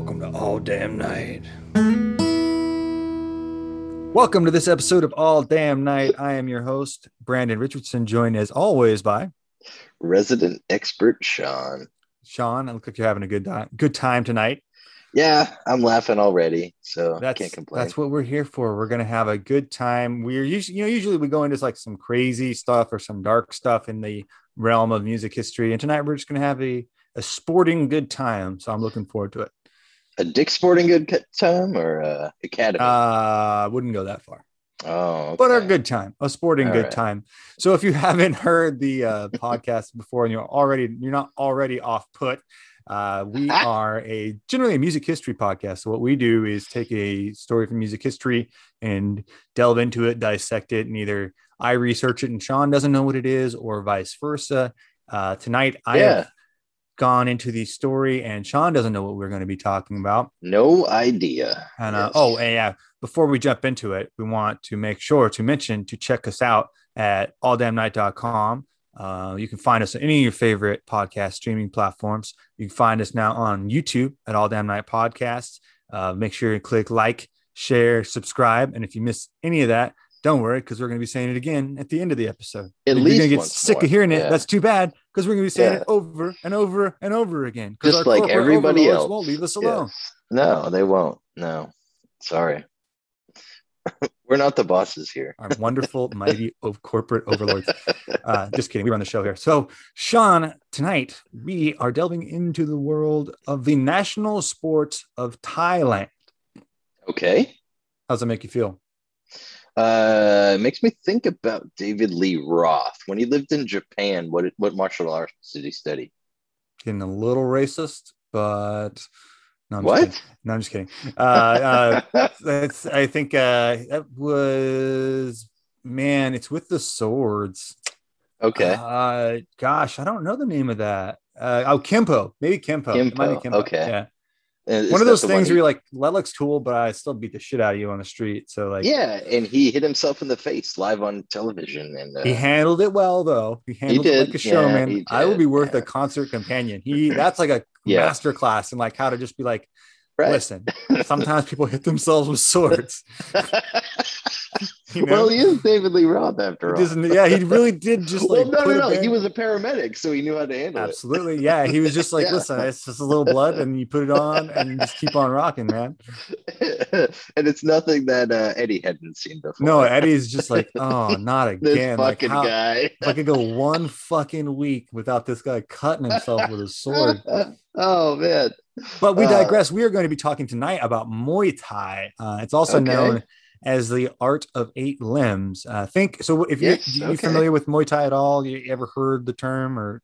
Welcome to All Damn Night. Welcome to this episode of All Damn Night. I am your host, Brandon Richardson, joined as always by resident expert Sean. Sean, I look like you're having a good time, good time tonight. Yeah, I'm laughing already, so that's, can't complain. That's what we're here for. We're gonna have a good time. We're usually, you know, usually we go into like some crazy stuff or some dark stuff in the realm of music history, and tonight we're just gonna have a a sporting good time. So I'm looking forward to it. A Dick Sporting good time or a Academy? Uh, wouldn't go that far. Oh, okay. but a good time, a sporting All good right. time. So if you haven't heard the uh, podcast before and you're already you're not already off put, uh, we are a generally a music history podcast. So what we do is take a story from music history and delve into it, dissect it, and either I research it and Sean doesn't know what it is, or vice versa. Uh, tonight I Yeah. have gone into the story and Sean doesn't know what we're going to be talking about. No idea. And uh, Yes. oh, and yeah, before we jump into it, we want to make sure to mention to check us out at alldamnight.com. Uh, you can find us on any of your favorite podcast streaming platforms. You can find us now on YouTube at All Damn Night Podcasts. Uh, make sure you click like, share, subscribe. And if you miss any of that, don't worry because we're going to be saying it again at the end of the episode. At If you're going to get sick more. of hearing it. Yeah. That's too bad because we're going to be saying Yeah. it over and over and over again. Just like everybody else. won't leave us alone. No, they won't. No, sorry. We're not the bosses here. our wonderful, mighty of corporate overlords. Uh, just kidding. We run the show here. So, Sean, tonight we are delving into the world of the national sport of Thailand. Okay. How's that make you feel? Uh, it makes me think about David Lee Roth when he lived in Japan. What what martial arts did he study? Getting a little racist, but no, I'm just What? kidding. No, I'm just kidding. Uh, uh, that's, I think uh, that was man. It's with the swords. okay. Uh, gosh, I don't know the name of that. Uh, oh, Kempo. Maybe Kempo. Be Kempo, okay. Yeah. One of those things he- where you're like, that looks cool, but I still beat the shit out of you on the street. So like, yeah, and he hit himself in the face live on television, and uh, he handled it well though. He handled it like a showman. he I would be worth a concert companion. He that's like a Yeah. master class in like how to just be like, right. listen, sometimes people hit themselves with swords. You know? well, he is David Lee Roth after all. Yeah, he really did just well, like no, no, no. He was a paramedic, so he knew how to handle it. absolutely yeah. He was just like, Yeah. listen, it's just a little blood, and you put it on, and you just keep on rocking, man. and it's nothing that uh, Eddie hadn't seen before. No, Eddie's just like, oh, not this again. Like, fucking how- guy. if I could go one fucking week without this guy cutting himself with a sword. oh man. But we Uh, digress. We are going to be talking tonight about Muay Thai. Uh, it's also Okay. known as the art of eight limbs. Uh, think so. If you're, Yes, you okay. familiar with Muay Thai at all, you ever heard the term or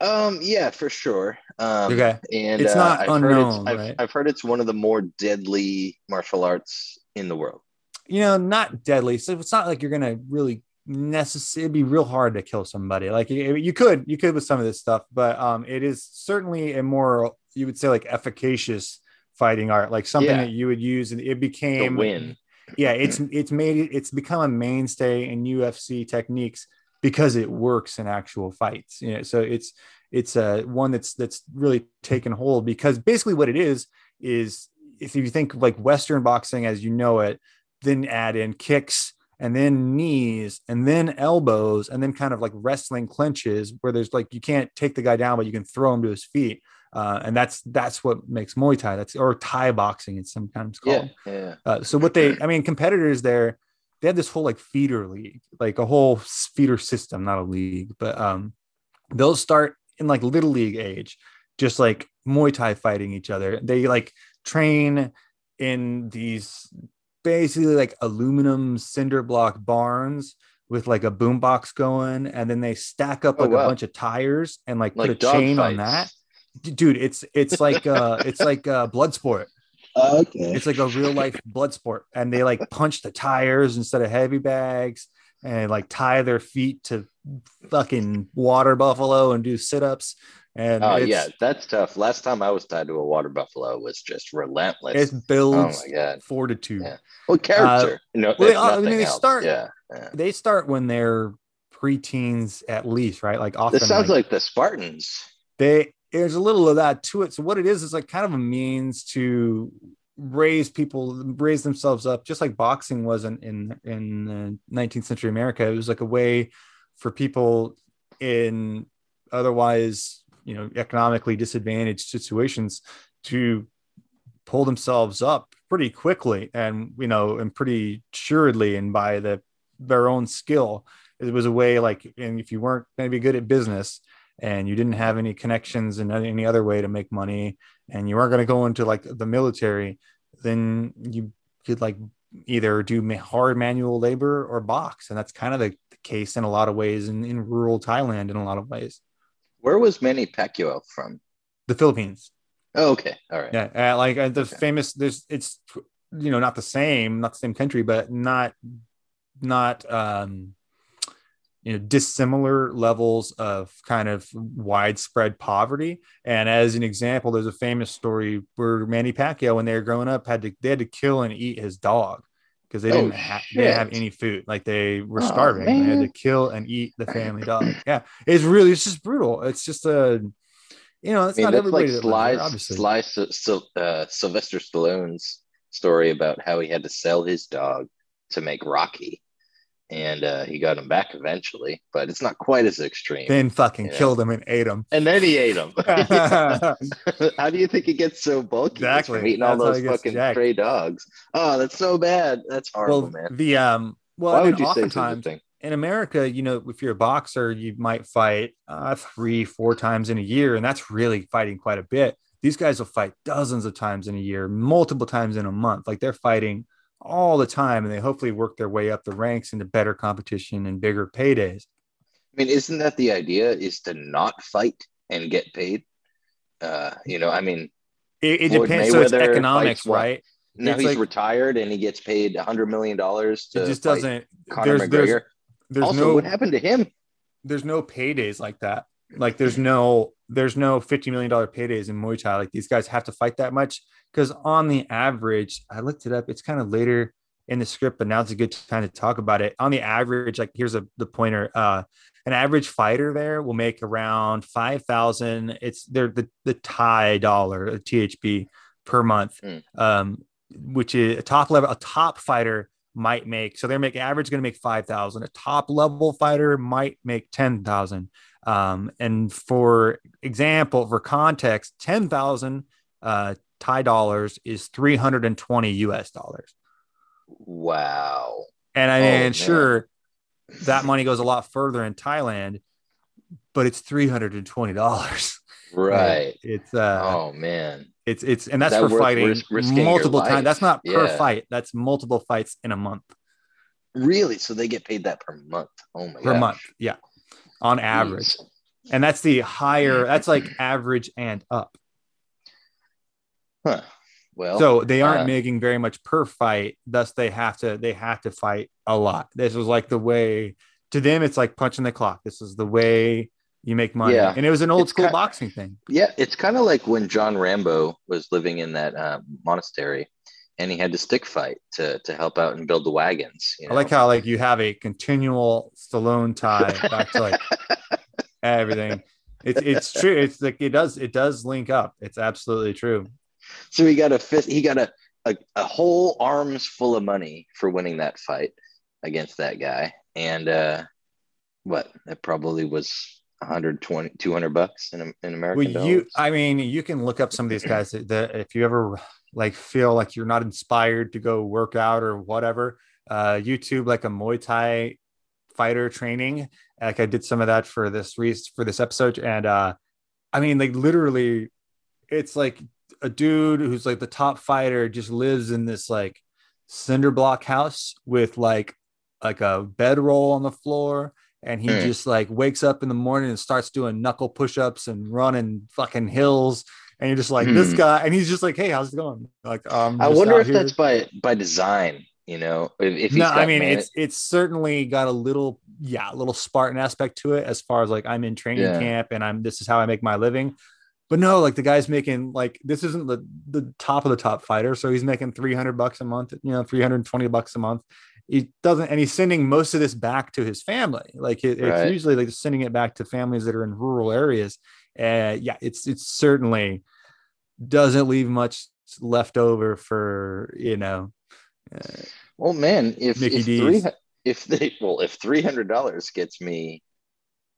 Um, yeah, for sure. Um, Okay. and It's uh, not I've heard it's, unknown, I've. I've heard it's one of the more deadly martial arts in the world. you know, not deadly. So it's not like you're gonna really necessarily it'd be real hard to kill somebody. Like you, you could, you could with some of this stuff, but um, it is certainly a more you would say like efficacious fighting art, like something Yeah. that you would use, and it The became win. Yeah, it's it's made it's become a mainstay in UFC techniques because it works in actual fights. You know, so it's it's uh, one that's that's really taken hold because basically what it is is if you think like Western boxing as you know it, then add in kicks and then knees and then elbows and then kind of like wrestling clinches where there's like you can't take the guy down but you can throw him to his feet. Uh, and that's that's what makes Muay Thai. That's or Thai boxing. It's sometimes called. Yeah, yeah. Uh, so what they, I mean, competitors there, they have this whole like feeder league, like a whole feeder system, not a league, but um, they'll start in like little league age, just like Muay Thai fighting each other. They like train in these basically like aluminum cinder block barns with like a boombox going, and then they stack up Oh, like wow. a bunch of tires and like, Like put a chain on that. Dude, it's it's like uh it's like uh blood sport Okay. it's like a real life blood sport and they like punch the tires instead of heavy bags and like tie their feet to fucking water buffalo and do sit-ups and Oh yeah, that's tough. Last time I was tied to a water buffalo was just relentless. it builds oh my god. fortitude Yeah. Well, character. no, well, they- I mean, they else. start- Yeah. yeah. they start when they're preteens at least right like often This sounds like, like the Spartans. they there's a little of that to it. So what it is is like kind of a means to raise people, raise themselves up, just like boxing was in in, in 19th century America. It was like a way for people in otherwise, you know, economically disadvantaged situations to pull themselves up pretty quickly and you know and pretty assuredly and by the their own skill it was a way like and if you weren't going to be good at business and you didn't have any connections in any other way to make money and you weren't going to go into like the military then you could like either do hard manual labor or box and that's kind of the, the case in a lot of ways in, in rural thailand in a lot of ways. Where was manny pacquiao from? The philippines. Oh, okay. All right. Yeah uh, like uh, the okay. famous there's it's you know not the same not the same country but not not um you know dissimilar levels of kind of widespread poverty. And as an example there's a famous story where manny pacquiao when they were growing up had to they had to kill and eat his dog because they, oh, didn't ha- they didn't have any food. Like they were oh, starving. They had to kill and eat the family dog. Yeah it's really it's just brutal. It's just a you know it's I mean, not everybody like Sly, Sly, Sly uh, Sylvester Stallone's story about how he had to sell his dog to make Rocky and uh, he got him back eventually, but it's not quite as extreme. Then fucking killed him and ate him. And then he ate him. how do you think he gets so bulky? Exactly. From eating all those fucking jacked. stray dogs. Oh, that's so bad. That's horrible, well, man. The um, well, why I mean, would you oftentimes, say In America, you know, if you're a boxer, you might fight uh, three, four times in a year, and that's really fighting quite a bit. These guys will fight dozens of times in a year, multiple times in a month. Like they're fighting all the time and they hopefully work their way up the ranks into better competition and bigger paydays. I mean, isn't that the idea is to not fight and get paid? Uh, you know, I mean, it, it depends. Mayweather so it's economics, right? Now it's he's like, retired and he gets paid a hundred million dollars to it just doesn't Conor there's, McGregor. There's, there's also, no, what happened to him? There's no paydays like that. Like there's no there's no fifty million dollar paydays in Muay Thai. Like these guys have to fight that much because on the average, I looked it up. It's kind of later in the script, but now it's a good time to talk about it. On the average, like here's a the pointer. Uh, an average fighter there will make around five thousand. It's they're the the Thai dollar, a THB per month, mm. um, which is a top level. A top fighter might make so they're making average going to make five thousand. A top level fighter might make ten thousand. Um, and for example, for context, ten thousand uh, Thai dollars is 320 US dollars. Wow. And I mean, oh, sure, that money goes a lot further in Thailand, but it's $320. Right. It's, uh, oh man. It's, it's, and that's that for fighting risk, multiple times. That's not yeah. per fight. That's multiple fights in a month. Really? So they get paid that per month. Oh my Per gosh. month. Yeah. On average. Jeez. And that's the higher, that's like average and up. Huh. Well, so they aren't uh, making very much per fight. Thus, they have to they have to fight a lot. This was like the way to them. It's like punching the clock. This is the way you make money. Yeah. And it was an old it's school kind, boxing thing. Yeah, it's kind of like when John Rambo was living in that uh, monastery, and he had to stick fight to to help out and build the wagons. You know? I like how like you have a continual Stallone tie back to like everything. It's it's true. It's like it does it does link up. It's absolutely true. So he got a fist, he got a, a, a whole arms full of money for winning that fight against that guy. And uh, what that probably was 120 200 bucks in, in american well, you i mean you can look up some of these guys that, that, if you ever like feel like you're not inspired to go work out or whatever uh youtube like a muay thai fighter training. Like i did some of that for this for this episode and uh i mean like literally it's like a dude who's like the top fighter just lives in this like cinder block house with like like a bedroll on the floor and he mm. just like wakes up in the morning and starts doing knuckle push-ups and running fucking hills and you're just like mm. this hmm. guy and he's just like hey how's it going like um i wonder if here. that's by by design you know if, if no i mean man- it's it's certainly got a little yeah a little spartan aspect to it as far as like i'm in training yeah. camp and i'm this is how i make my living but no, like the guy's making like this isn't the the top of the top fighter, so he's making 300 bucks a month, you know, 320 bucks a month, he doesn't and he's sending most of this back to his family like it, Right. it's usually like sending it back to families that are in rural areas uh yeah it's it's certainly doesn't leave much left over for you know uh, Well, man, if Mickey if D's. three if they well if three hundred dollars gets me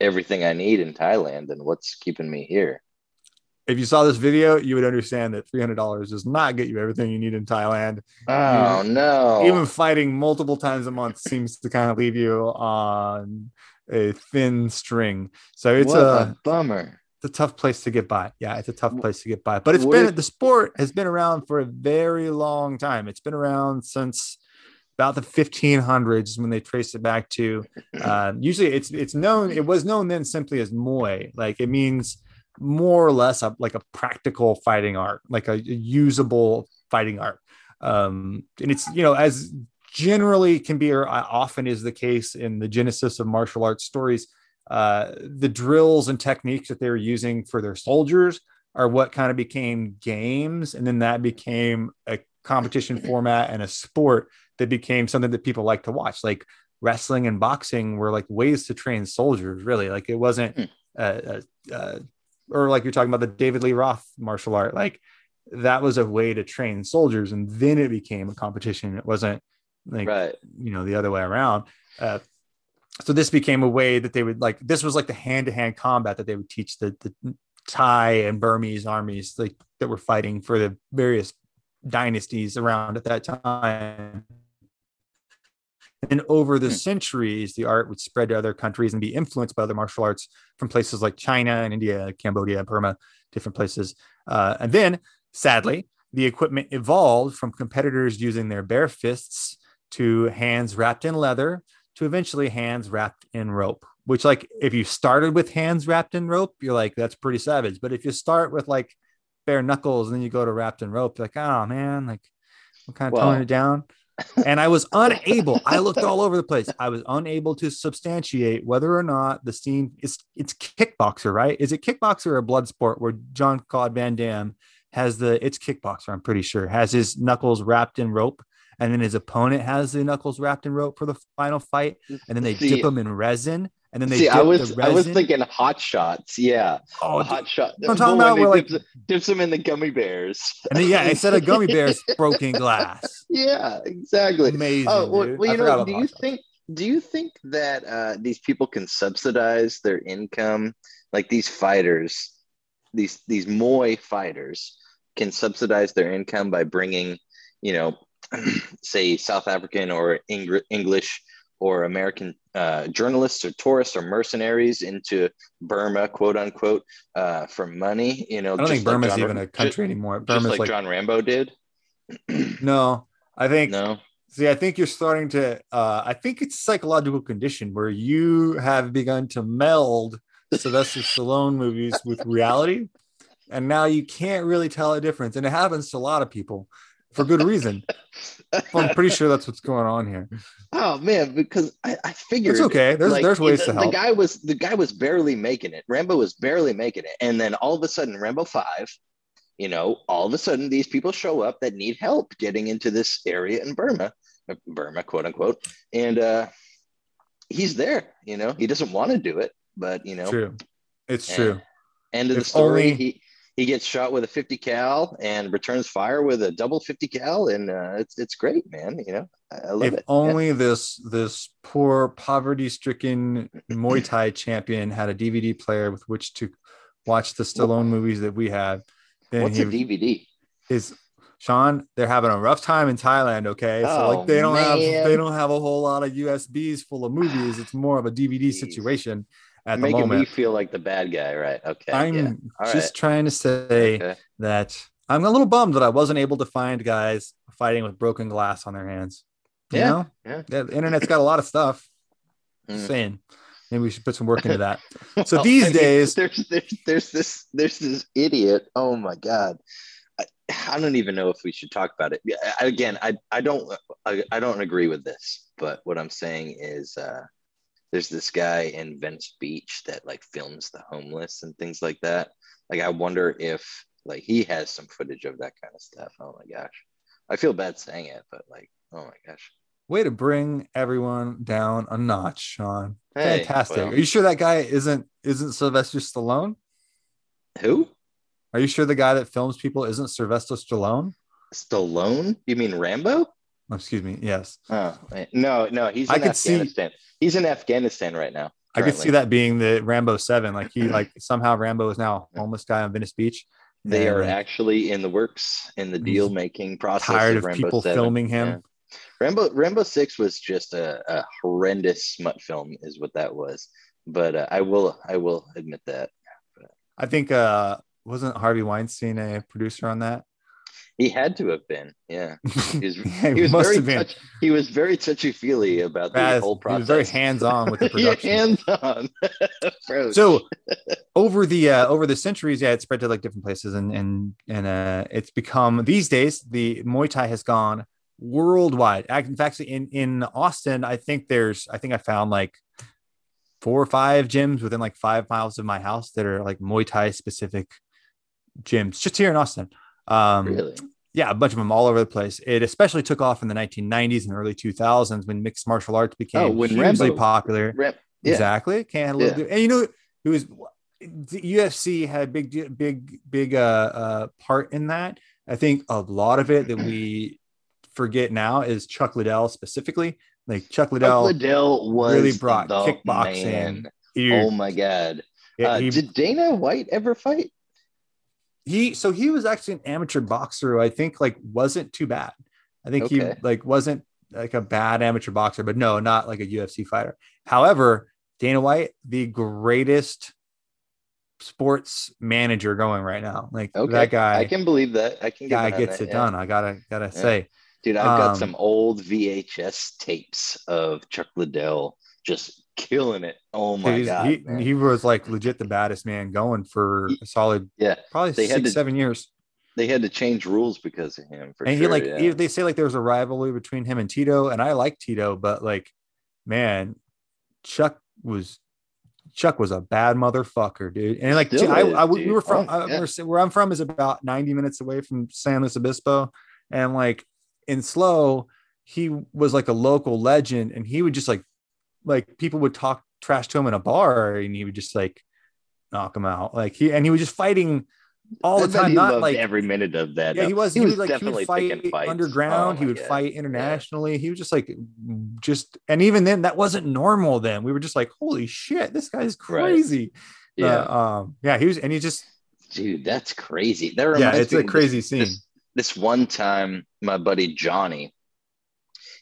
everything I need in Thailand, then what's keeping me here? If you saw this video you would understand that $300 does not get you everything you need in thailand Oh no! even fighting multiple times a month seems to kind of leave you on a thin string so it's a a bummer. it's a tough place to get by. Yeah, it's a tough place to get by. But it's What been if- the sport has been around for a very long time. It's been around since about the 1500s when they trace it back to. Uh, usually, it's it's known. It was known then simply as moy. Like it means more or less a, like a practical fighting art, like a, a usable fighting art. Um, and it's you know as generally can be or often is the case in the genesis of martial arts stories uh, the drills and techniques that they were using for their soldiers are what kind of became games and then that became a competition format and a sport that became something that people like to watch. Like wrestling and boxing were like ways to train soldiers really. Like it wasn't uh, uh, uh, or like you're talking about the david lee roth martial art like that was a way to train soldiers and then it became a competition. It wasn't like right. you know the other way around. Uh, so this became a way that they would like this was like the hand-to-hand combat that they would teach the, the thai and burmese armies like that were fighting for the various dynasties around at that time and over the Hmm. centuries the art would spread to other countries and be influenced by other martial arts from places like china and india cambodia burma different places. Uh, and then sadly the equipment evolved from competitors using their bare fists to hands wrapped in leather to eventually hands wrapped in rope which like if you started with hands wrapped in rope you're like that's pretty savage. But if you start with like bare knuckles and then you go to wrapped in rope you're like oh man like i'm kind of Well- toning it down and i was unable i looked all over the place. I was unable to substantiate whether or not the scene is it's kickboxer right? Is it kickboxer or blood sport where john claude van damme has the it's kickboxer i'm pretty sure has his knuckles wrapped in rope and then his opponent has the knuckles wrapped in rope for the final fight and then they See- dip them in resin and then they See, I was I was thinking hot shots. Yeah, oh, hot shot. I'm talking about where, like- dips, dips them in the gummy bears. and then yeah instead of gummy bears broken glass yeah, exactly. amazing Oh well, well you know, do you shots. think do you think that uh, these people can subsidize their income? Like these fighters, these these Muay fighters can subsidize their income by bringing, you know, say South African or Eng- English or American uh, journalists or tourists or mercenaries into Burma, quote unquote, uh, for money. You know, I don't just think like Burma's John- even a country anymore. Just, Burma's like, like, John Rambo did. no. I think No. see, I think you're starting to uh I think it's a psychological condition where you have begun to meld Sylvester Stallone movies with reality. And now you can't really tell a difference. And it happens to a lot of people for good reason. I'm pretty sure that's what's going on here. Oh man, because I, I figured It's okay. There's like, there's ways the, to help. The guy was the guy was barely making it. Rambo was barely making it, and then all of a sudden, Rambo Five, you know, all of a sudden these people show up that need help getting into this area in Burma, uh, Burma, quote unquote, and uh, he's there. You know, he doesn't want to do it, but you know, True. It's Yeah. true. end of the story, only- he he gets shot with a 50 cal and returns fire with a double 50 cal, and uh, it's it's great, man. You know, I, love if it. only this this poor poverty-stricken Muay Thai champion had a DVD player with which to watch the Stallone movies that we have, then What's he a DVD? is Sean. They're having a rough time in Thailand. Okay, so Oh, like they don't have they don't have a whole lot of USBs full of movies. It's more of a DVD Jeez. situation at the Making me feel like the bad guy, right? Okay. I'm yeah. Just right. trying to say Okay. that I'm a little bummed that I wasn't able to find guys fighting with broken glass on their hands. You Yeah, know, yeah. the internet's got a lot of stuff. Mm. saying, maybe we should put some work into that. So Well, these I mean, days- there's there's there's this there's this idiot. Oh my god. I, I don't even know if we should talk about it. Yeah, I- Again, I I don't I, I don't agree with this, but what I'm saying is uh there's this guy in Venice Beach that like films the homeless and things like that. Like I wonder if like he has some footage of that kind of stuff. Oh my gosh. I feel bad saying it, but like, oh my gosh. way to bring everyone down a notch, Sean. Hey, Fantastic. well. Are you sure that guy isn't isn't Sylvester Stallone? Who? Are you sure the guy that films people isn't Sylvester Stallone? Stallone? You mean Rambo? Oh, excuse me. Yes. Oh wait. no, no, he's I in could see- Afghanistan. He's in Afghanistan right now. I could see that being the Rambo Seven. Like he like somehow Rambo is now a homeless guy on Venice Beach. They are actually in the works in the deal making process. tired of Rambo people 7. filming him. Yeah. Rambo Rambo Six was just a, a horrendous smut film, is what that was. But uh, I will I will admit that I think uh wasn't Harvey Weinstein a producer on that? He had to have been. Yeah, he was, Yeah, he was very touch, he was very touchy feely about the whole he was very hands-on with the production. hands-on. so over the uh, over the centuries yeah it spread to like different places and and and uh it's become these days the muay thai has gone worldwide in fact in in austin i think there's i think i found like four or five gyms within like five miles of my house that are like muay thai specific gyms just here in austin um really, yeah, a bunch of them all over the place. It especially took off in the 1990s and early 2000s when mixed martial arts became Oh, when hugely Rambo- popular. Ram- yeah. Exactly. Can't handle Yeah. it. And you know, it was the UFC had a big, big, big uh, uh, part in that. I think a lot of it that we forget now is Chuck Liddell specifically. Like Chuck Chuck Liddell, Liddell was really brought kickboxing. man. he, Oh my god! Uh, he, did Dana White ever fight? He, so he was actually an amateur boxer. Who I think like wasn't too bad. I think he like wasn't like a bad amateur boxer, but no, not like a UFC fighter. However, Dana White, the greatest sports manager going right now. Like Okay, that guy, I can believe that. I can. get guy gets that, it yeah. done. I gotta gotta Yeah. say, dude. I've got Um, some old VHS tapes of Chuck Liddell just killing it. Oh my He's- god! he, he was like legit the baddest man going for a solid yeah, probably They six had to- seven years. they had to change rules because of him. For and sure, he like yeah. he- they say like there was a rivalry between him and Tito, and I like Tito, but like, man, Chuck was Chuck was a bad motherfucker, dude. And like Still I, is, I, we dude. were from Oh, yeah. we're- where I'm from is about 90 minutes away from San Luis Obispo, and like in SLO, he was like a local legend, and he would just like like people would talk trash to him in a bar, and he would just like knock him out, like he and he was just fighting all the time, not like every minute of that. yeah, he was. He, He would was like he would fight underground. Oh he would God. fight internationally. He was just like just, and even then, that wasn't normal. Then we were just like, holy shit, this guy's Right. crazy. Yeah, Uh, um, yeah, he was, and he just, dude, that's crazy. That yeah, it's me a of this- crazy scene. this, this one time my buddy johnny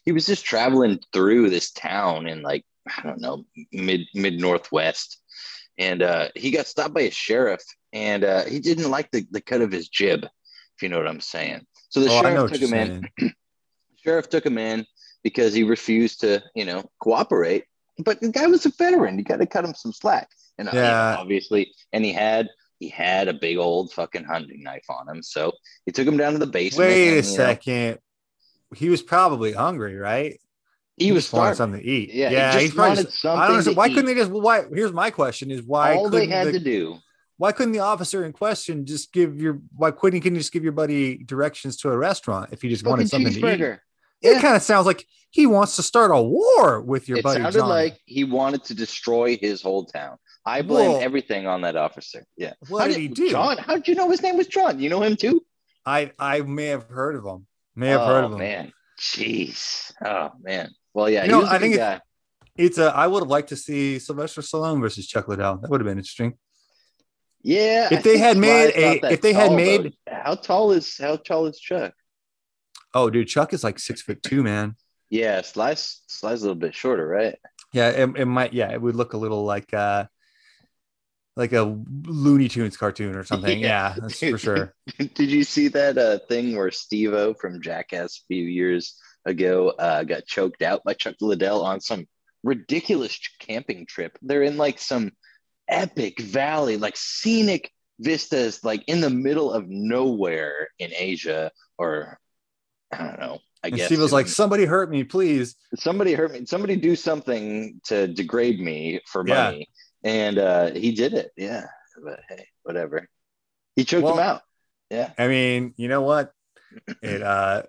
he was just traveling through this town in like i don't know mid mid northwest and uh, he got stopped by a sheriff and uh, he didn't like the, the cut of his jib if you know what i'm saying so the oh, sheriff took him in saying. sheriff took him in because he refused to you know cooperate but the guy was a veteran you got to cut him some slack and uh, Yeah. obviously and he had he had a big old fucking hunting knife on him so he took him down to the basement Wait a and, you know, second. He was probably hungry, right? He was just wanted starving something to eat. Yeah, he yeah. just he's probably wanted just- something I don't to Why couldn't eat. they just? well, Why? Here's my question: Is why all they had the- to do why couldn't the officer in question just give your why couldn't he just give your buddy directions to a restaurant if he just wanted something to eat? cheeseburger It kind of sounds like he wants to start a war with your it buddy sounded John. like he wanted to destroy his whole town i blame Whoa. everything on that officer yeah what How did he do? john how did you know his name was john you know him too I I may have heard of him. May have heard oh of him. man jeez oh man well yeah You know, I think it's- It's a. I would have liked to see Sylvester Stallone versus Chuck Liddell. That would have been interesting. yeah If I they had made a- if they had made- though. how tall is how tall is chuck Oh, dude, Chuck is like six foot two, man. yeah Sly's Sly's a little bit shorter right Yeah, it, it might. Yeah, it would look a little like uh like a Looney Tunes cartoon or something. Yeah. Yeah, that's for sure. Did you see that uh, thing where Steve-O from Jackass a few years ago uh, got choked out by Chuck Liddell on some ridiculous camping trip? They're in like some epic valley, like scenic vistas, like in the middle of nowhere in Asia, or I don't know. I And guess Steve was like, "Somebody hurt me, please." somebody hurt me. Somebody do something to degrade me for Yeah. money, and uh, he did it. Yeah, but hey, whatever. He choked him out. Yeah. I mean, you know what? It uh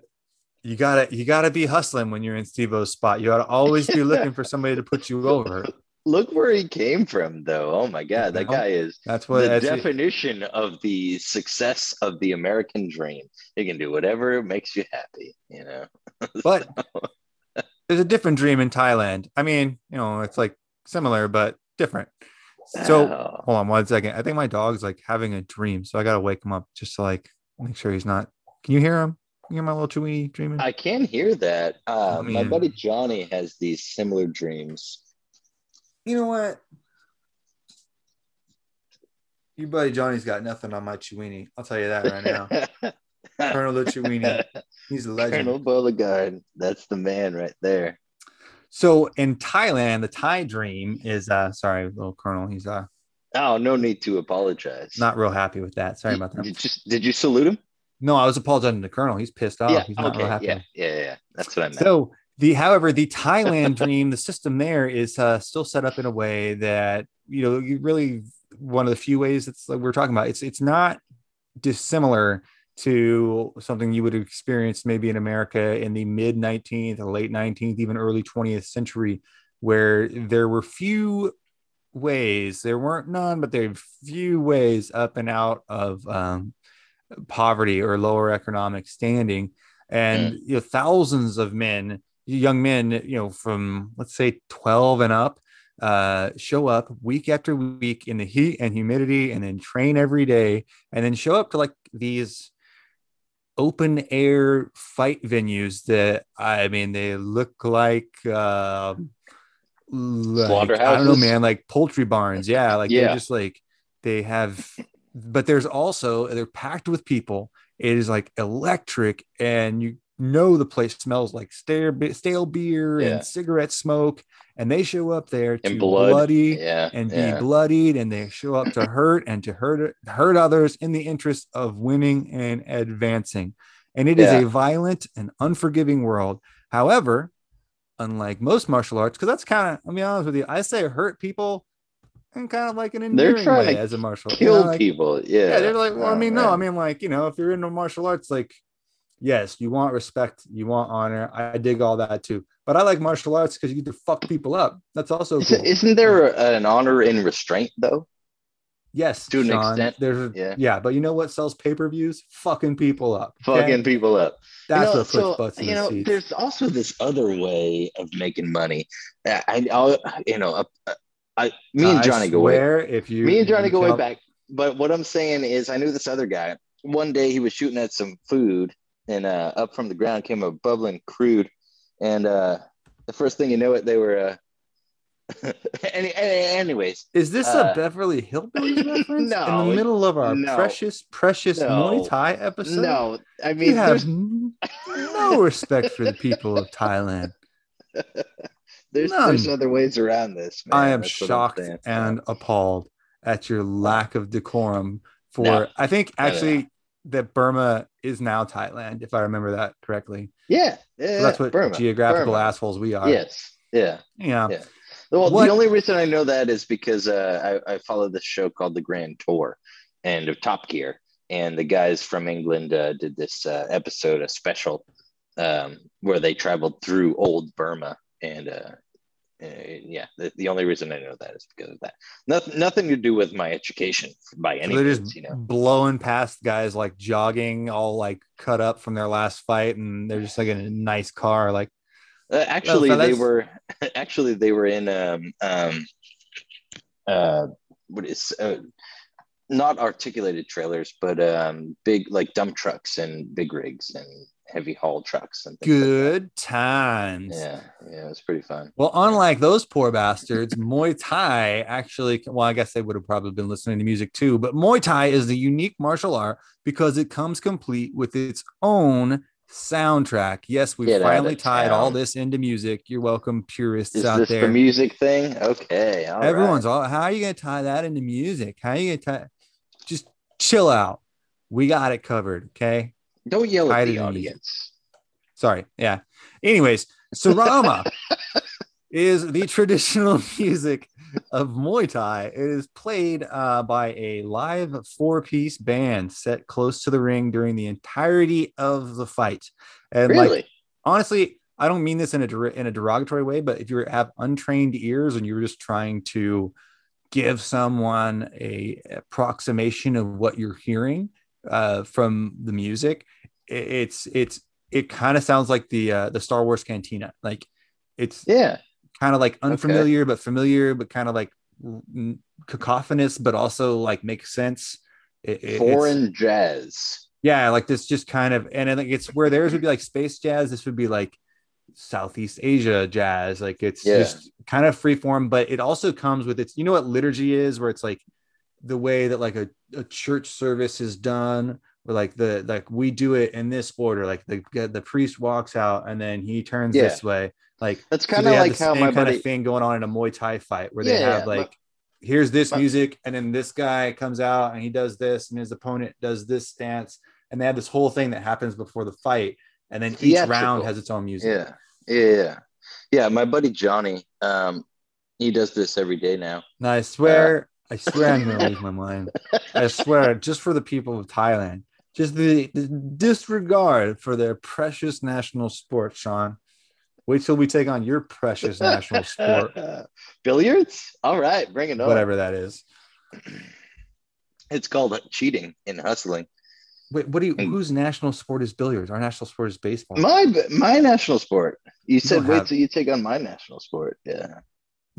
You gotta you gotta be hustling when you're in Steve-O's spot. You gotta always be looking for somebody to put you over. Look where he came from, though. Oh my God, that You know, guy is That's what the that's definition of the success of the American dream. You can do whatever makes you happy, you know. but there's a different dream in Thailand. I mean, you know, it's like similar but different. So Oh. hold on one second. I think my dog's like having a dream, so I gotta wake him up just to like make sure he's not. Can you hear him? Can you hear my little Chewy dreaming? I can hear that. Uh, I my buddy Johnny has these similar dreams. you know what? Your buddy Johnny's got nothing on my Chewini. I'll tell you that right now. Colonel the Chewini. He's a legend. Colonel Beauregard. That's the man right there. So in Thailand, the Thai dream is uh sorry, little Colonel. He's uh Oh, no need to apologize. not real happy with that. Sorry about that. Did you, did you salute him? No, I was apologizing to Colonel. He's pissed off. yeah. He's not Okay. real happy. Yeah. Yeah. Yeah. That's what I meant. So the however, the Thailand dream, the system there is uh, still set up in a way that you know you really one of the few ways it's like we're talking about. It's it's not dissimilar to something you would have experienced maybe in America in the mid 19th late 19th, even early 20th century, where there were few ways, there weren't none, but there were few ways up and out of um, poverty or lower economic standing. And you know, thousands of men, young men, you know, from let's say 12 and up, uh, show up week after week in the heat and humidity and then train every day and then show up to like these open air fight venues that I mean they look like uh like, I don't know man like poultry barns yeah like Yeah. they're just like they have but there's also they're packed with people it is like electric and you know the place smells like stale, stale beer Yeah. and cigarette smoke and they show up there to blood. bloody yeah. and yeah. be bloodied and they show up to hurt and to hurt hurt others in the interest of winning and advancing and it is a violent and unforgiving world however unlike most martial arts because that's kind of i'll be honest with you i say hurt people in kind of like an endearing way as a martial you Kill know, like- people. Yeah. yeah they're like well i Oh, mean no i mean like you know if you're into martial arts like yes you want respect you want honor i dig all that too but i like martial arts because you get to fuck people up that's also Isn't, cool. isn't there a- an honor in restraint though? Yes, To an Sean, extent, There's yeah. yeah, but you know what sells pay per views? Fucking people up. okay? Fucking people up. That's you know, what puts so, butts in you the know, seats. there's also this other way of making money. I, I you know, uh, I, me and I Johnny go way If you, me and Johnny you go way back. But what I'm saying is, I knew this other guy. One day he was shooting at some food, and uh, up from the ground came a bubbling crude. And uh, the first thing you know, it they were. Uh, any, any, anyways, Is this uh, a Beverly Hillbillies reference No, in the middle of our no, precious, precious no, Muay Thai episode? no, I you mean, have no respect for the people of Thailand. there's, none. there's other ways around this. Man. I am That's shocked and appalled at your lack of decorum. For No. I think No, no, no. actually that Burma is now Thailand, if I remember that correctly. yeah, yeah, So that's what Burma, geographical Burma. assholes we are. Yes, yeah. Yeah. Yeah. Well, What- the only reason I know that is because uh, I, I follow this show called The Grand Tour and of Top Gear. And the guys from England uh, did this uh, episode, a special, um, where they traveled through old Burma. And uh, uh, yeah, the, the only reason I know that is because of that. Nothing, nothing to do with my education by So any they're means, just you know. blowing past guys like jogging, all like cut up from their last fight, and they're just like in a nice car. Like, Uh, actually, they were actually they were in um um uh what is uh, not articulated trailers, but um big like dump trucks and big rigs and heavy haul trucks and things like good times. yeah, yeah, it was pretty fun. Well, unlike those poor bastards, Muay Thai actually, well, I guess they would have probably been listening to music too, but Muay Thai is the unique martial art because it comes complete with its own soundtrack. Yes, we Get finally tied all this into music. You're welcome, purists Is out this there. the music thing? Okay, all Everyone's right. all, how are you going to tie that into music? How are you going to tie? Just chill out. We got it covered. Okay. Don't yell at the audience. Sorry. Yeah. Anyways, Sarama is the traditional music of Muay Thai. It is played uh, by a live four piece band set close to the ring during the entirety of the fight. And really? like honestly, I don't mean this in a der- in a derogatory way, but if you have untrained ears and you're just trying to give someone a approximation of what you're hearing uh, from the music, it, it's it's it kind of sounds like the uh, the Star Wars Cantina. Like it's yeah, kind of like unfamiliar but familiar, but kind of like cacophonous, but also like makes sense. It- it- it's- foreign jazz. yeah, like this just kind of, and I think it's where theirs would be like space jazz. This would be like Southeast Asia jazz. Like it's Yeah. just kind of freeform, but it also comes with its, you know what liturgy is, where it's like the way that like a, a church service is done, or like the, like we do it in this order. Like the, the priest walks out and then he turns Yeah. this way. Like That's kind of have like how my kind buddy. of thing going on in a Muay Thai fight where Yeah, they have like, but- here's this but- music, and then this guy comes out and he does this, and his opponent does this stance, and they have this whole thing that happens before the fight, and then each round has its own music. Yeah, yeah, yeah. Yeah, my buddy Johnny, um, he does this every day now. And I swear, I swear, I'm gonna lose my mind. I swear, just for the people of Thailand, just the, the disregard for their precious national sport, Sean. Wait till we take on your precious national sport, Billiards? All right, bring it on. whatever that is. It's called cheating and hustling. Wait, what do you? Whose national sport is billiards? Our national sport is baseball. My my national sport. You said wait have- till you take on my national sport. Yeah.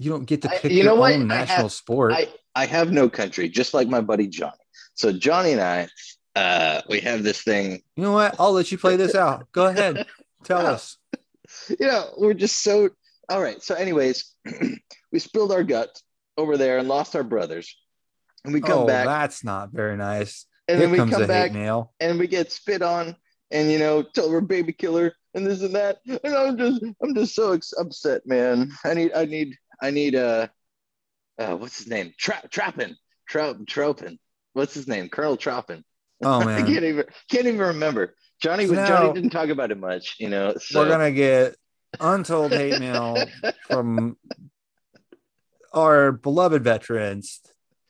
You don't get to I- pick you your know what? own I national have- sport. I, I have no country, just like my buddy Johnny. So Johnny and I, uh, we have this thing. You know what? I'll let you play this out. Go ahead. Tell No. us. You know, we're just so all right. So, anyways, we spilled our guts over there and lost our brothers. And we come oh, back, that's not very nice. and Here then we come back, and we get spit on, and you know, told we're baby killer and this and that. And I'm just, I'm just so ex- upset, man. I need, I need, I need. Uh, uh what's his name? Tra- Trappin, Trop, Tropin. What's his name? Colonel Tropin. Oh man, I can't even, can't even remember. Johnny, So Johnny didn't talk about it much, you know. So we're gonna get untold hate mail from our beloved veterans,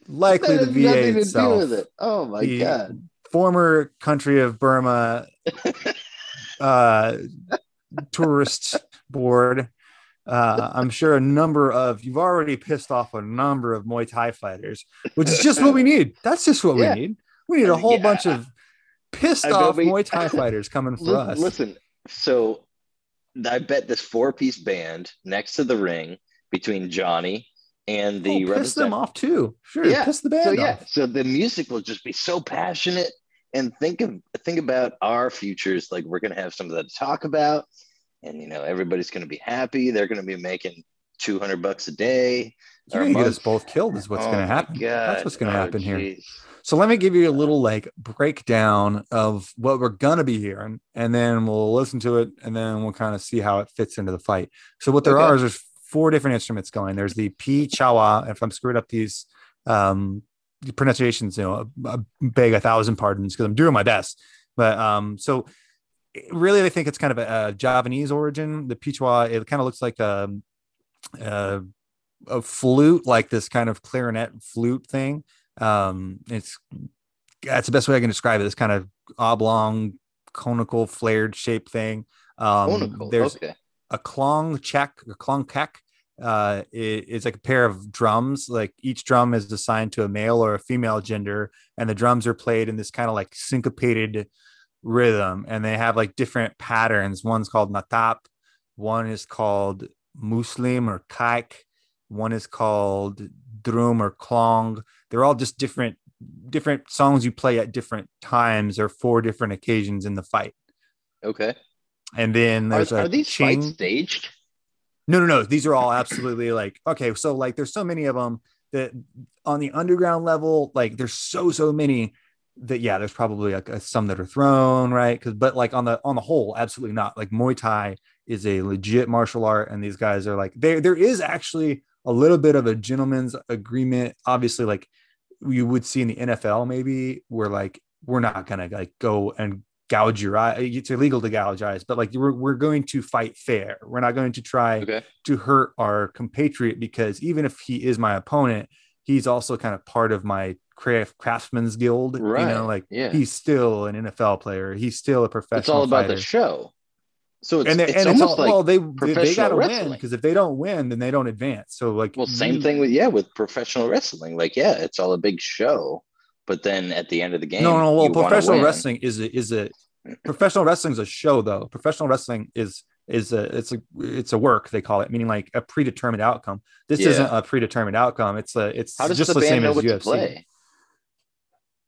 likely the VA itself, it. Oh my The god. former country of Burma uh, tourist board. Uh, I'm sure a number of you've already pissed off a number of Muay Thai fighters, which is just what we need. That's just what Yeah. we need. We need a whole Yeah. bunch of pissed I off we- Muay Thai fighters coming for Li- us. Listen, so I bet this four-piece band next to the ring between Johnny and the oh, piss them off too. Sure, Yeah. piss the band So yeah, off. so the music will just be so passionate. And think of think about our futures. Like we're gonna have something to talk about, and you know everybody's gonna be happy. They're gonna be making two hundred bucks a day. You're gonna get us both killed. Is what's Oh gonna my happen. That's what's gonna Oh, happen here. So let me give you a little like breakdown of what we're gonna be hearing, and then we'll listen to it, and then we'll kind of see how it fits into the fight. So what there Okay. are is there's four different instruments going. There's the Pi Chawa. If I'm screwing up these um, pronunciations, you know, I beg a thousand pardons because I'm doing my best. But um, so really, I think it's kind of a, a Javanese origin. The Pichwa, it kind of looks like a, a a flute, like this kind of clarinet flute thing. Um, it's that's the best way I can describe it. This kind of oblong, conical, flared shape thing. Um, Conical, there's okay. a klong check, a klong kek. Uh, it- it's like a pair of drums. Like each drum is assigned to a male or a female gender, and the drums are played in this kind of like syncopated rhythm, and they have like different patterns. One's called natap, one is called muslim or kaik, one is called drum or klong. They're all just different different songs you play at different times or for different occasions in the fight. Okay. And then Are, there's a are these ching. fights staged? No, no, no. These are all absolutely like okay. So like, there's so many of them that on the underground level, like there's so so many that yeah, there's probably like some that are thrown right. Because but like on the on the whole, absolutely not. Like Muay Thai is a legit martial art, and these guys are like there. There is actually a little bit of a gentleman's agreement. Obviously, like you would see in the NFL, maybe where like we're not gonna like go and gouge your eye. It's illegal to gouge eyes, but like we're, we're going to fight fair. We're not going to try Okay. to hurt our compatriot because even if he is my opponent, he's also kind of part of my craft craftsman's guild. You Right. know, like Yeah. he's still an NFL player. He's still a professional. It's all about fighter. the show. So it's, and it's and it's all, like well they they, they got to win because if they don't win then they don't advance so like well, same you- thing with yeah with professional wrestling. Like yeah, it's all a big show, but then at the end of the game, no no well professional wrestling is a is a professional wrestling is a show though professional wrestling is is a it's a it's a work they call it meaning like a predetermined outcome. This Yeah. isn't a predetermined outcome. It's a it's How does just the, the, band same as what UFC to play?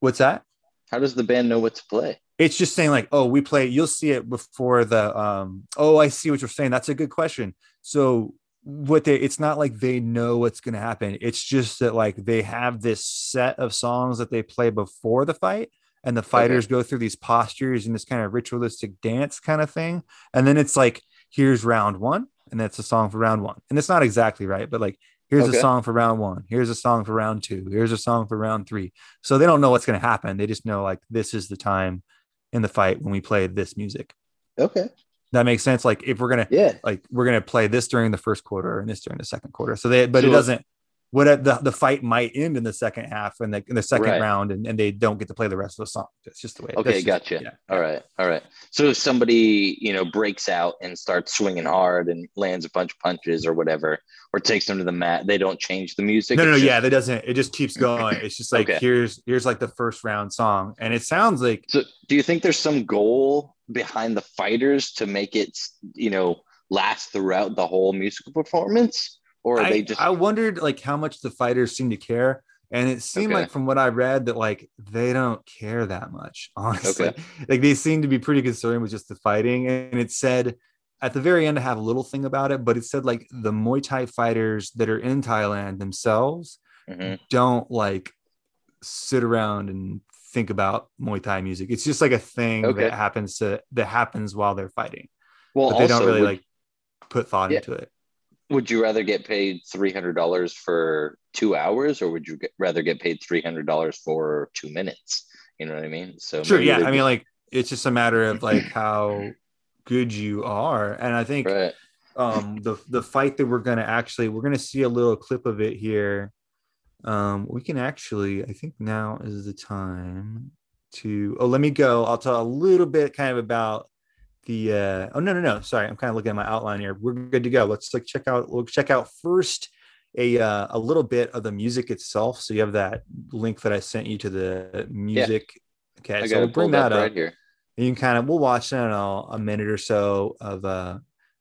what's that? How does the band know what to play? it's just saying like oh we play you'll see it before the um oh i see what you're saying. That's a good question. So what they it's not like they know what's going to happen. It's just that like they have this set of songs that they play before the fight and the fighters go through these postures and this kind of ritualistic dance kind of thing. And then it's like here's round one and that's a song for round one and it's not exactly right but like here's Okay. a song for round one here's a song for round two here's a song for round three so they don't know what's going to happen they just know like this is the time in the fight when we play this music. Okay. That makes sense. Like if we're gonna Yeah. like we're gonna play this during the first quarter and this during the second quarter. So they but it doesn't what the, the fight might end in the second half and the in the second Right. round and, and they don't get to play the rest of the song. it's just the way Okay, just- gotcha. yeah. All right. All right. So if somebody, you know, breaks out and starts swinging hard and lands a bunch of punches or whatever, or takes them to the mat, they don't change the music. No, no, no, It's yeah, just- that doesn't it just keeps going. It's just like Okay. here's here's like the first round song. And it sounds like So do you think there's some goal behind the fighters to make it, you know, last throughout the whole musical performance? Or are I, they just I wondered like how much the fighters seem to care. And it seemed Okay. like from what I read that like they don't care that much, honestly. Okay. Like they seem to be pretty concerned with just the fighting. And it said at the very end, I have a little thing about it, but it said like the Muay Thai fighters that are in Thailand themselves Mhm. don't like sit around and think about Muay Thai music. It's just like a thing Okay. that happens to that happens while they're fighting. well, But they also, don't really would, like put thought Yeah. into it. Would you rather get paid three hundred dollars for two hours, or would you get, rather get paid three hundred dollars for two minutes? You know what I mean? So Sure. Yeah. I mean, like, it's just a matter of like how good you are. And I think right. um the the fight that we're gonna actually we're gonna see a little clip of it here. Um, we can actually, I think now is the time to oh let me go. I'll tell a little bit kind of about the uh oh no no no sorry i'm kind of looking at my outline here. We're good to go. Let's like check out we'll check out first a uh, a little bit of the music itself. So you have that link that i sent you to the music. Okay I so we'll bring up that up. right here. and you can kind of we'll watch I don't know a minute or so of uh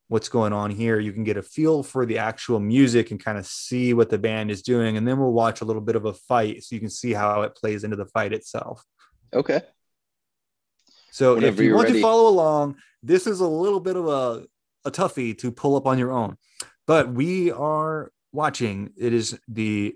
what's going on here. You can get a feel for the actual music and kind of see what the band is doing and then we'll watch a little bit of a fight so you can see how it plays into the fight itself. Okay. so Whenever if you want ready. to follow along this is a little bit of a, a toughie to pull up on your own but we are watching it is the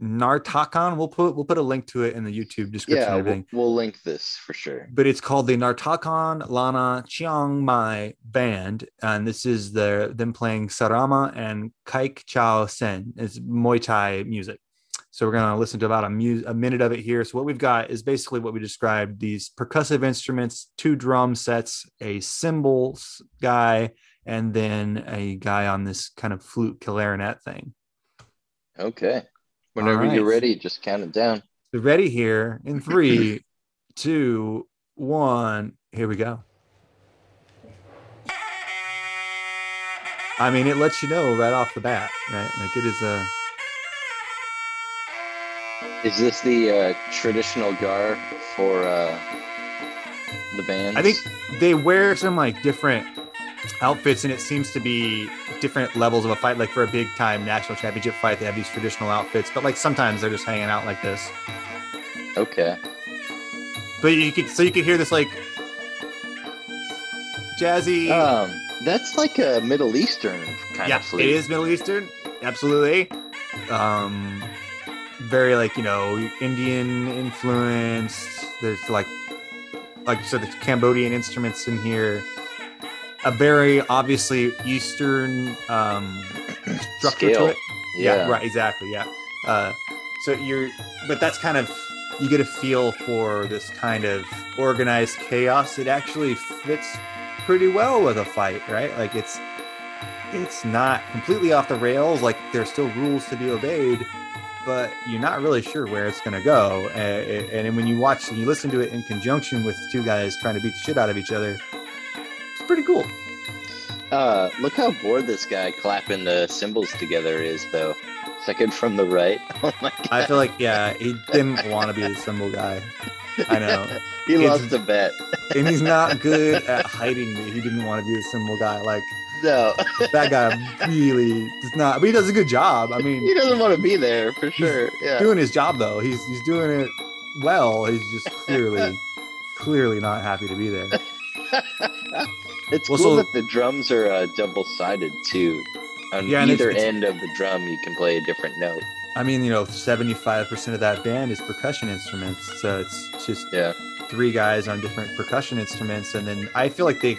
nartakan we'll put we'll put a link to it in the youtube description Yeah, we'll, we'll link this for sure. but it's called the Nartakan Lana Chiang Mai Band, and this is the them playing Sarama and Kaik Chao Sen. It's Muay Thai music. So we're gonna listen to about a, mu- a minute of it here. So what we've got is basically what we described: these percussive instruments, two drum sets, a cymbals guy, and then a guy on this kind of flute clarinet thing. Okay. Whenever All you're ready, just count it down. So ready here in three, two, one. Here we go. I mean, it lets you know right off the bat, right? Like it is a. Is this the uh, traditional gar for uh, the band? I think they wear some like different outfits, and it seems to be different levels of a fight. Like for a big time national championship fight, they have these traditional outfits, but like sometimes they're just hanging out like this. Okay. But you could, so you could hear this like jazzy. Um, that's like a Middle Eastern kind yeah, of flute. it is Middle Eastern, absolutely. Um, very like you know Indian influenced. There's like, like you said, the Cambodian instruments in here. A very obviously Eastern um, structure Scale. to it. Yeah. right, exactly, yeah. Uh, so you're, but that's kind of you get a feel for this kind of organized chaos. It actually fits pretty well with a fight, right? Like it's it's not completely off the rails. Like there's still rules to be obeyed, but you're not really sure where it's going to go. And, and when you watch and you listen to it in conjunction with two guys trying to beat the shit out of each other, it's pretty cool. Uh, look how bored this guy clapping the cymbals together is, though. Second from the right. Oh my god. I feel like yeah, he didn't want to be the cymbal guy. I know. he It's- lost the bet. and he's not good at hiding that he didn't want to be the cymbal guy. Like No, that guy really does not, but he does a good job. I mean, he doesn't want to be there for sure. Yeah. doing his job though. He's he's doing it well. He's just clearly, clearly not happy to be there. it's Well, cool so- that the drums are uh, double sided too. On Yeah, and it's- either it's- end of the drum, you can play a different note. I mean, you know, seventy five percent of that band is percussion instruments, so it's just Yeah. three guys on different percussion instruments, and then I feel like they.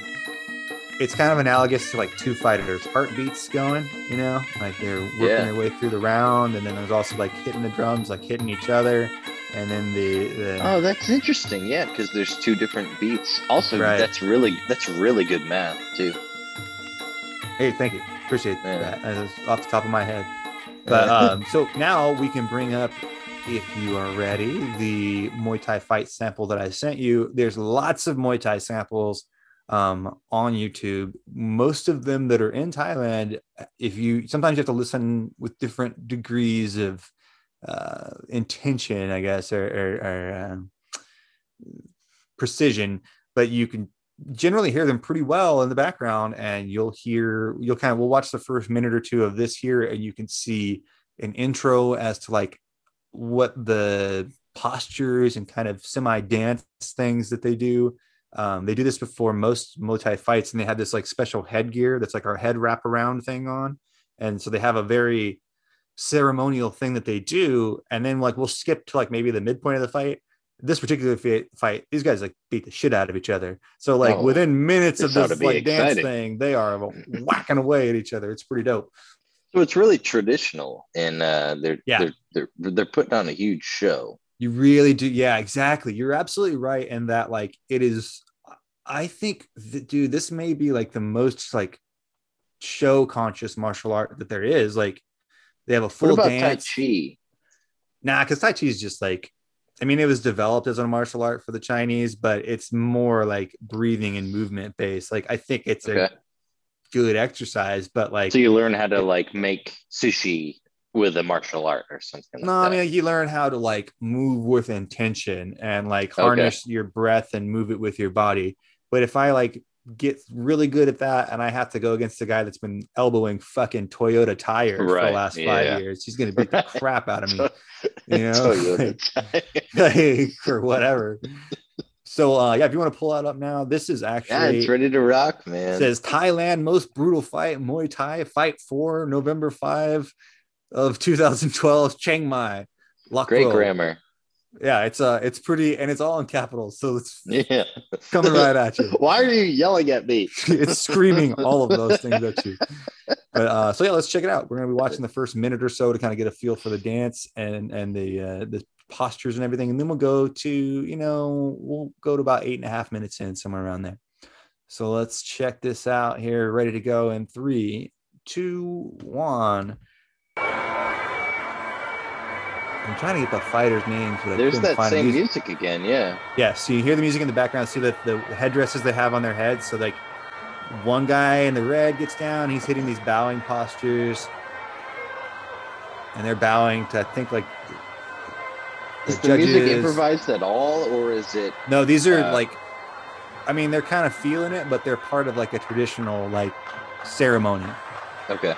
It's kind of analogous to like two fighters' heartbeats going, you know, like they're working Yeah. their way through the round, and then there's also like hitting the drums, like hitting each other, and then the, the Oh, that's interesting. Yeah, because there's two different beats. Also, Right. that's really that's really good math too. Hey, thank you. Appreciate Yeah. that. That was off the top of my head. But um, so now we can bring up, if you are ready, the Muay Thai fight sample that I sent you. There's lots of Muay Thai samples um, on YouTube. Most of them that are in Thailand, if you sometimes you have to listen with different degrees of uh, intention, I guess, or, or, or um, precision, but you can generally hear them pretty well in the background and you'll hear you'll kind of we'll watch the first minute or two of this here and you can see an intro as to like what the postures and kind of semi dance things that they do um, they do this before most Muay Thai fights and they have this like special headgear that's like our head wrap around thing on and so they have a very ceremonial thing that they do and then like we'll skip to like maybe the midpoint of the fight this particular fi- fight, these guys like beat the shit out of each other. So like Oh, within minutes of this ought this to be like dance thing, they are whacking away at each other. It's pretty dope. So it's really traditional, and uh, they're Yeah. they're they're they're putting on a huge show. You really do. Yeah, exactly. You're absolutely right And that like it is. I think, that, dude, this may be like the most like show conscious martial art that there is. Like they have a full What about dance. Tai Chi? Nah, because Tai Chi is just like, I mean, it was developed as a martial art for the Chinese, but it's more like breathing and movement based. Like, I think it's a good exercise, but like, So you learn how to like make sushi with a martial art or something. no, like I mean, you learn how to like move with intention and like harness your breath and move it with your body. But if I like get really good at that and I have to go against a guy that's been elbowing fucking Toyota tires for the Right, last five yeah. years, he's gonna beat the crap out of me. You know, like, or whatever. So uh yeah, if you want to pull that up now, this is yeah, actually it's ready to rock, man. says Thailand most brutal fight Muay Thai fight for November 5 of 2012 Chiang Mai. Lock Great roll. grammar. Yeah, it's uh it's pretty and it's all in capitals, so it's Yeah. coming right at you. Why are you yelling at me? it's screaming all of those things at you. But uh, so yeah, let's check it out. We're gonna be watching the first minute or so to kind of get a feel for the dance and and the uh, the postures and everything, and then we'll go to you know we'll go to about eight and a half minutes in somewhere around there. So let's check this out here. Ready to go in three, two, one. I'm trying to get the fighters' names, but I There's that same. These- music again. Yeah. yeah, so you hear the music in the background, see that the headdresses they have on their heads. So like one guy in the red gets down, he's hitting these bowing postures. And they're bowing to I think like the Is the music improvised at all, or is it? No, these are uh, like I mean they're kind of feeling it, but they're part of like a traditional like ceremony. Okay.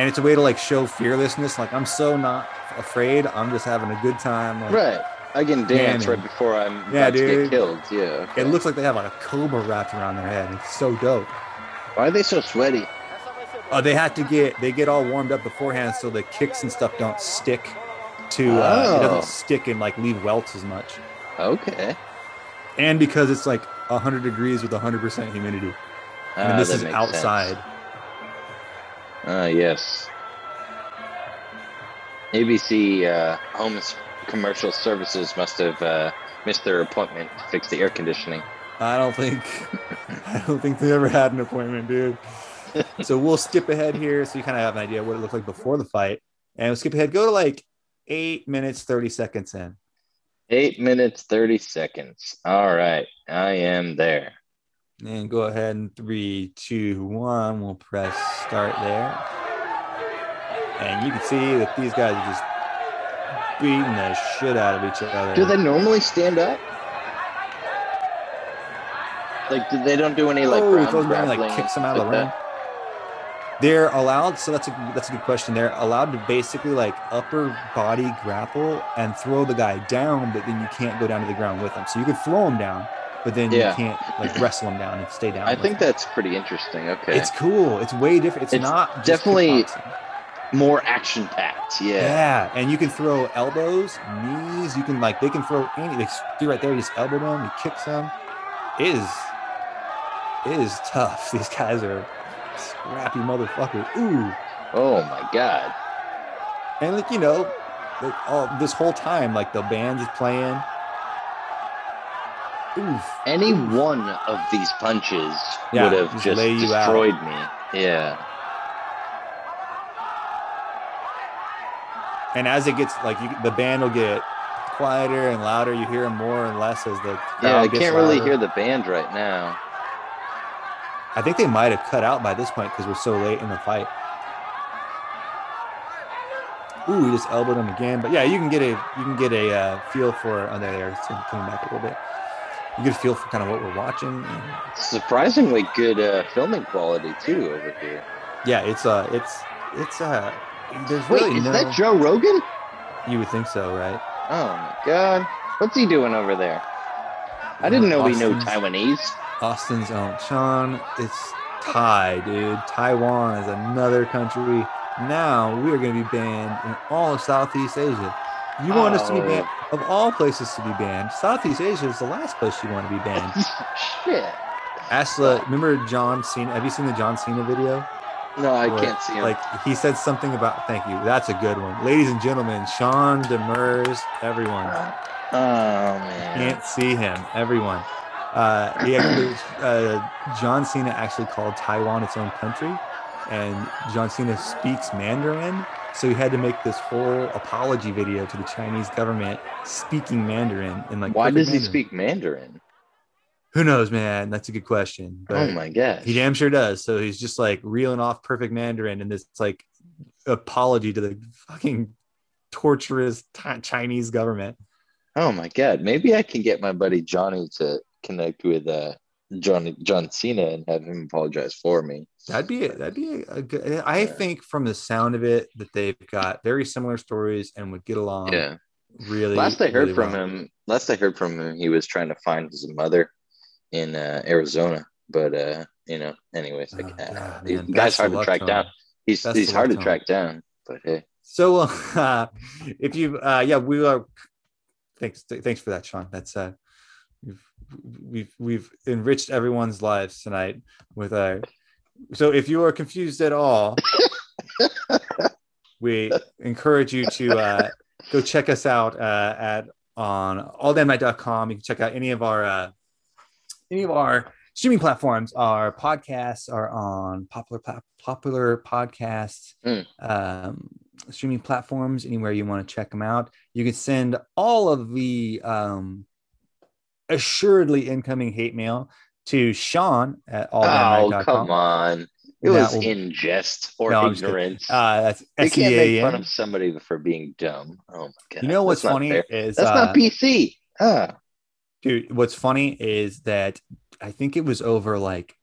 And it's a way to like show fearlessness. Like I'm so not afraid. I'm just having a good time. Like, Right. I can dance right before I'm Yeah, about to dude. get killed. Yeah. okay. It looks like they have like a cobra wrapped around their head. It's so dope. Why are they so sweaty? Uh, they have to get they get all warmed up beforehand so the kicks and stuff don't stick to uh, it Oh. doesn't stick and like leave welts as much. Okay. And because it's like 100 degrees with 100% humidity, and Ah, this is outside. sense. Ah, yes. ABC uh, Homes Commercial Services must have uh, missed their appointment to fix the air conditioning. I don't think I don't think they ever had an appointment, dude. so we'll skip ahead here so you kind of have an idea what it looked like before the fight, and we'll skip ahead. Go to like eight minutes 30 seconds in. Eight minutes, 30 seconds. All right. I am there. And go ahead and three, two, one. We'll press start there. And you can see that these guys are just beating the shit out of each other. Do they normally stand up? Like, do they don't do any like oh, he ground them down, grappling like kicks them out of the like ring. They're allowed. So that's a that's a good question. They're allowed to basically like upper body grapple and throw the guy down, but then you can't go down to the ground with them. So you could throw him down, but then Yeah. you can't like wrestle them down and stay down. I think him. that's pretty interesting. Okay, it's cool. It's way different. It's, It's not definitely- more action packed. Yeah. Yeah. and you can throw elbows, knees. You can like they can throw any. They do right there. You just elbow them. You kick some. It is it is tough. These guys are scrappy motherfuckers. Ooh. Oh my god. And like you know, like all this whole time, like the band is playing. Oof. Any one of these punches Yeah, would have just just lay you out. destroyed me. Yeah. And as it gets like you, the band will get quieter and louder. You hear them more and less as the crowd Yeah, I gets can't really hear the band right now. I think they might have cut out by this point because we're so late in the fight. Ooh, he just elbowed him again. But yeah, you can get a you can get a uh, feel for. Oh, there, there, it's coming back a little bit. You get a feel for kind of what we're watching. And Surprisingly good uh, filming quality too over here. yeah, it's uh, it's it's uh, there's Wait, really is no. that Joe Rogan? You would think so, right? Oh my god. What's he doing over there? I didn't know he knew Austin's- Taiwanese. Austin's own Sean. It's Thai, dude. Taiwan is another country. Now we are going to be banned in all of Southeast Asia. You want us to be Oh. banned of all places to be banned. Southeast Asia is the last place you want to be banned. Shit. Asla, remember John Cena? Have you seen the John Cena video? No, I Where, can't see him. Like he said something about. Thank you. That's a good one, ladies and gentlemen. Sean Demers, everyone oh man. can't see him. Everyone. Uh, he actually, uh, John Cena actually called Taiwan its own country, and John Cena speaks Mandarin, so he had to make this whole apology video to the Chinese government speaking Mandarin. And like, Why does he speak Mandarin? Who knows, man? That's a good question. But oh my god, he damn sure does. So he's just like reeling off perfect Mandarin and this like apology to the fucking torturous Ti- Chinese government. Oh my god. Maybe I can get my buddy Johnny to connect with uh John John Cena and have him apologize for me. That'd be it. That'd be a, a good. I Yeah. think from the sound of it that they've got very similar stories and would get along. yeah. Really. last I heard really from well. him, last I heard from him, he was trying to find his mother in uh, Arizona. But uh, you know, anyways, like, Oh, uh, God, the guy's hard to track down. He's Best he's hard to to track down. But hey, So, uh, if you, uh, yeah, we are. Thanks, thanks for that, Sean. That's uh, we've we've enriched everyone's lives tonight with our. So, if you are confused at all, we encourage you to uh, go check us out uh, at on alldamnight.com. You can check out any of our uh, any of our streaming platforms. Our podcasts are on popular popular podcasts Mm. um, streaming platforms. Anywhere you want to check them out, you can send all of the um, assuredly incoming hate mail to Sean at oh come on, it That was will- in jest or No, I'm just kidding. ignorance. Uh, that's you can't make fun of somebody for being dumb. Oh my god! You know what's That's funny is That's uh, not PC. Ah, dude what's funny is that i think it was over like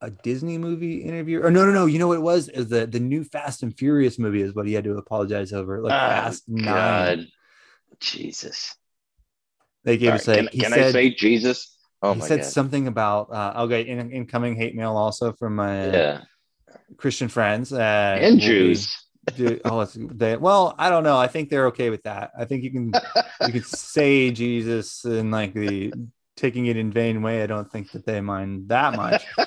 a disney movie interview or no no no you know what it was is the the new fast and furious movie is what he had to apologize over like oh, fast nine God. Jesus. They gave All us like can can said I say Jesus? Oh he said god. something about uh okay in, incoming hate mail also from my yeah, christian friends uh and Jews. Dude, oh, it's they, well, I don't know. I think they're okay with that. I think you can you can say Jesus in like the taking it in vain way. I don't think that they mind that much.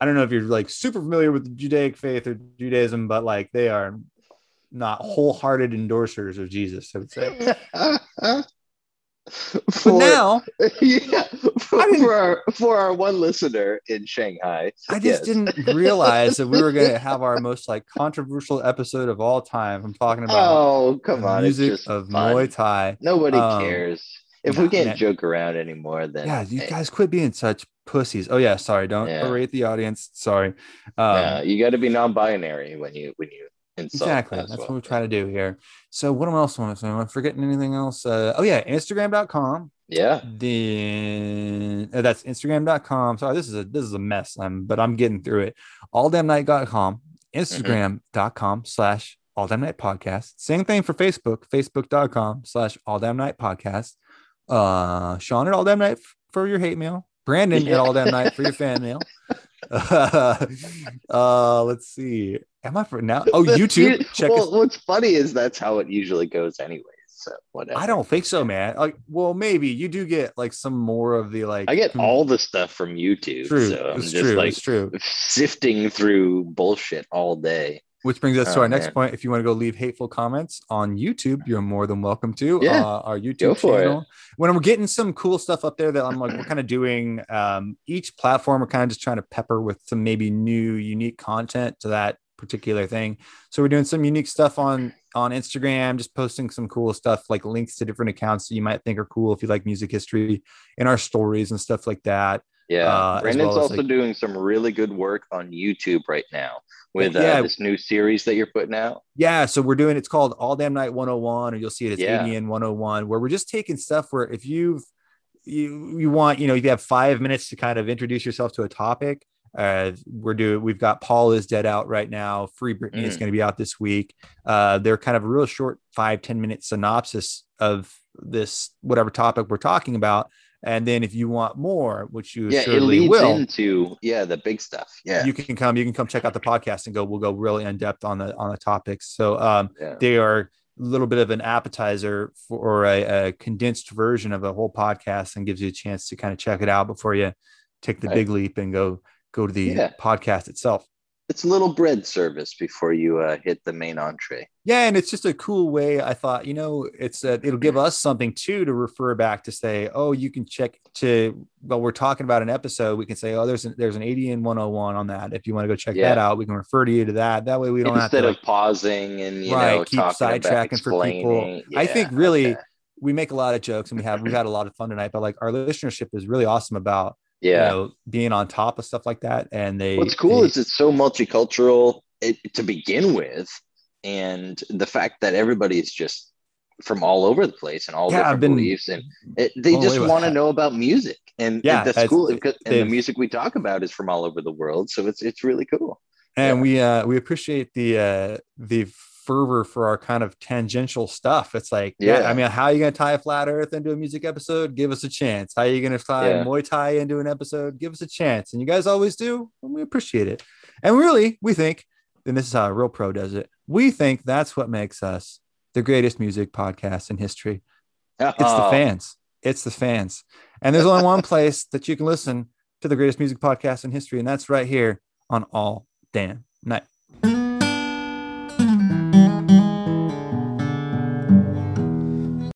I don't know if you're like super familiar with the Judaic faith or Judaism, but like they are not wholehearted endorsers of Jesus. I would say. But for, now yeah, for, for our for our one listener in Shanghai, I just yes. didn't realize that we were going to have our most like controversial episode of all time. I'm talking about Oh come on! Music of fun. Muay Thai. Nobody Um, cares. if we can't joke around anymore, then yeah, you hey, guys quit being such pussies. Oh yeah, sorry. Don't Yeah. berate the audience. Sorry. Um, yeah, you got to be non-binary when you when you exactly. That's well. what we're trying to do here. So what else want to say? Am I forgetting anything else? Uh, oh yeah, Instagram.com. Yeah, The uh, that's Instagram.com. Sorry, this is a this is a mess. I'm but I'm getting through it. Alldamnight.com, Instagram.com slash all damn night podcast. Same thing for Facebook, Facebook.com slash all damn night podcast. Uh Sean at all damn night f- for your hate mail. Brandon at all damn night for your fan mail. uh let's see. Am I for now? Oh, YouTube. Check well, what's funny is that's how it usually goes, anyways. So whatever. I don't think so, man. Like, well, maybe you do get like some more of the like I get all the stuff from YouTube, true. so I'm it's just true. like it's true. sifting through bullshit all day. Which brings us to Oh, our next point. If you want to go leave hateful comments on YouTube, you're more than welcome to. Yeah, uh, our YouTube go for it. channel. When we're getting some cool stuff up there that I'm like, we're kind of doing um, each platform, we're kind of just trying to pepper with some maybe new, unique content to that particular thing. So we're doing some unique stuff on on Instagram, just posting some cool stuff like links to different accounts that you might think are cool if you like music history in our stories and stuff like that. Yeah, Uh, Brandon's well also like- doing some really good work on YouTube right now with uh, this new series that you're putting out. Yeah, so we're doing it's called All Damn Night 101, or you'll see it as Yeah. ADN 101, where we're just taking stuff where if you've you you want, you know, if you have five minutes to kind of introduce yourself to a topic, uh, we're doing we've got Paul is dead out right now. Free Britney is Mm. going to be out this week. Uh, they're kind of a real short five ten minute synopsis of this whatever topic we're talking about. And then if you want more, which you Yeah, it leads will, into yeah the big stuff. Yeah, you can come you can come check out the podcast and go we'll go really in depth on the on the topics so um yeah. they are a little bit of an appetizer for or a, a condensed version of a whole podcast and gives you a chance to kind of check it out before you take the Right. big leap and go go to the Yeah. podcast itself It's a little bread service before you uh, hit the main entree. yeah and it's just a cool way i thought you know it's uh, it'll give us something too to refer back to say oh you can check to well we're talking about an episode we can say oh there's an there's an ADN 101 on that if you want to go check Yeah. that out we can refer to you to that that way we don't have Instead to of pausing and you Right, know keep sidetracking for people. explaining. I think really okay. we make a lot of jokes and we have we've had a lot of fun tonight but like our listenership is really awesome about yeah. you know being on top of stuff like that and they What's cool they- is it's so multicultural it, to begin with, and the fact that everybody is just from all over the place and all Yeah, different been beliefs, and it, they just want to know about music. And, Yeah, that's- cool. And the music we talk about is from all over the world, so it's it's really cool. and yeah. we uh we appreciate the uh the fervor for our kind of tangential stuff. It's like yeah, Yeah. i mean how are you gonna tie a flat earth into a music episode? Give us a chance. How are you gonna tie Yeah. muay thai into an episode? Give us a chance. And you guys always do and we appreciate it. And really we think and this is how a real pro does it we think that's what makes us the greatest music podcast in history. It's the Oh, fans. It's the fans. And there's only one place that you can listen to the greatest music podcast in history and that's right here on all damn night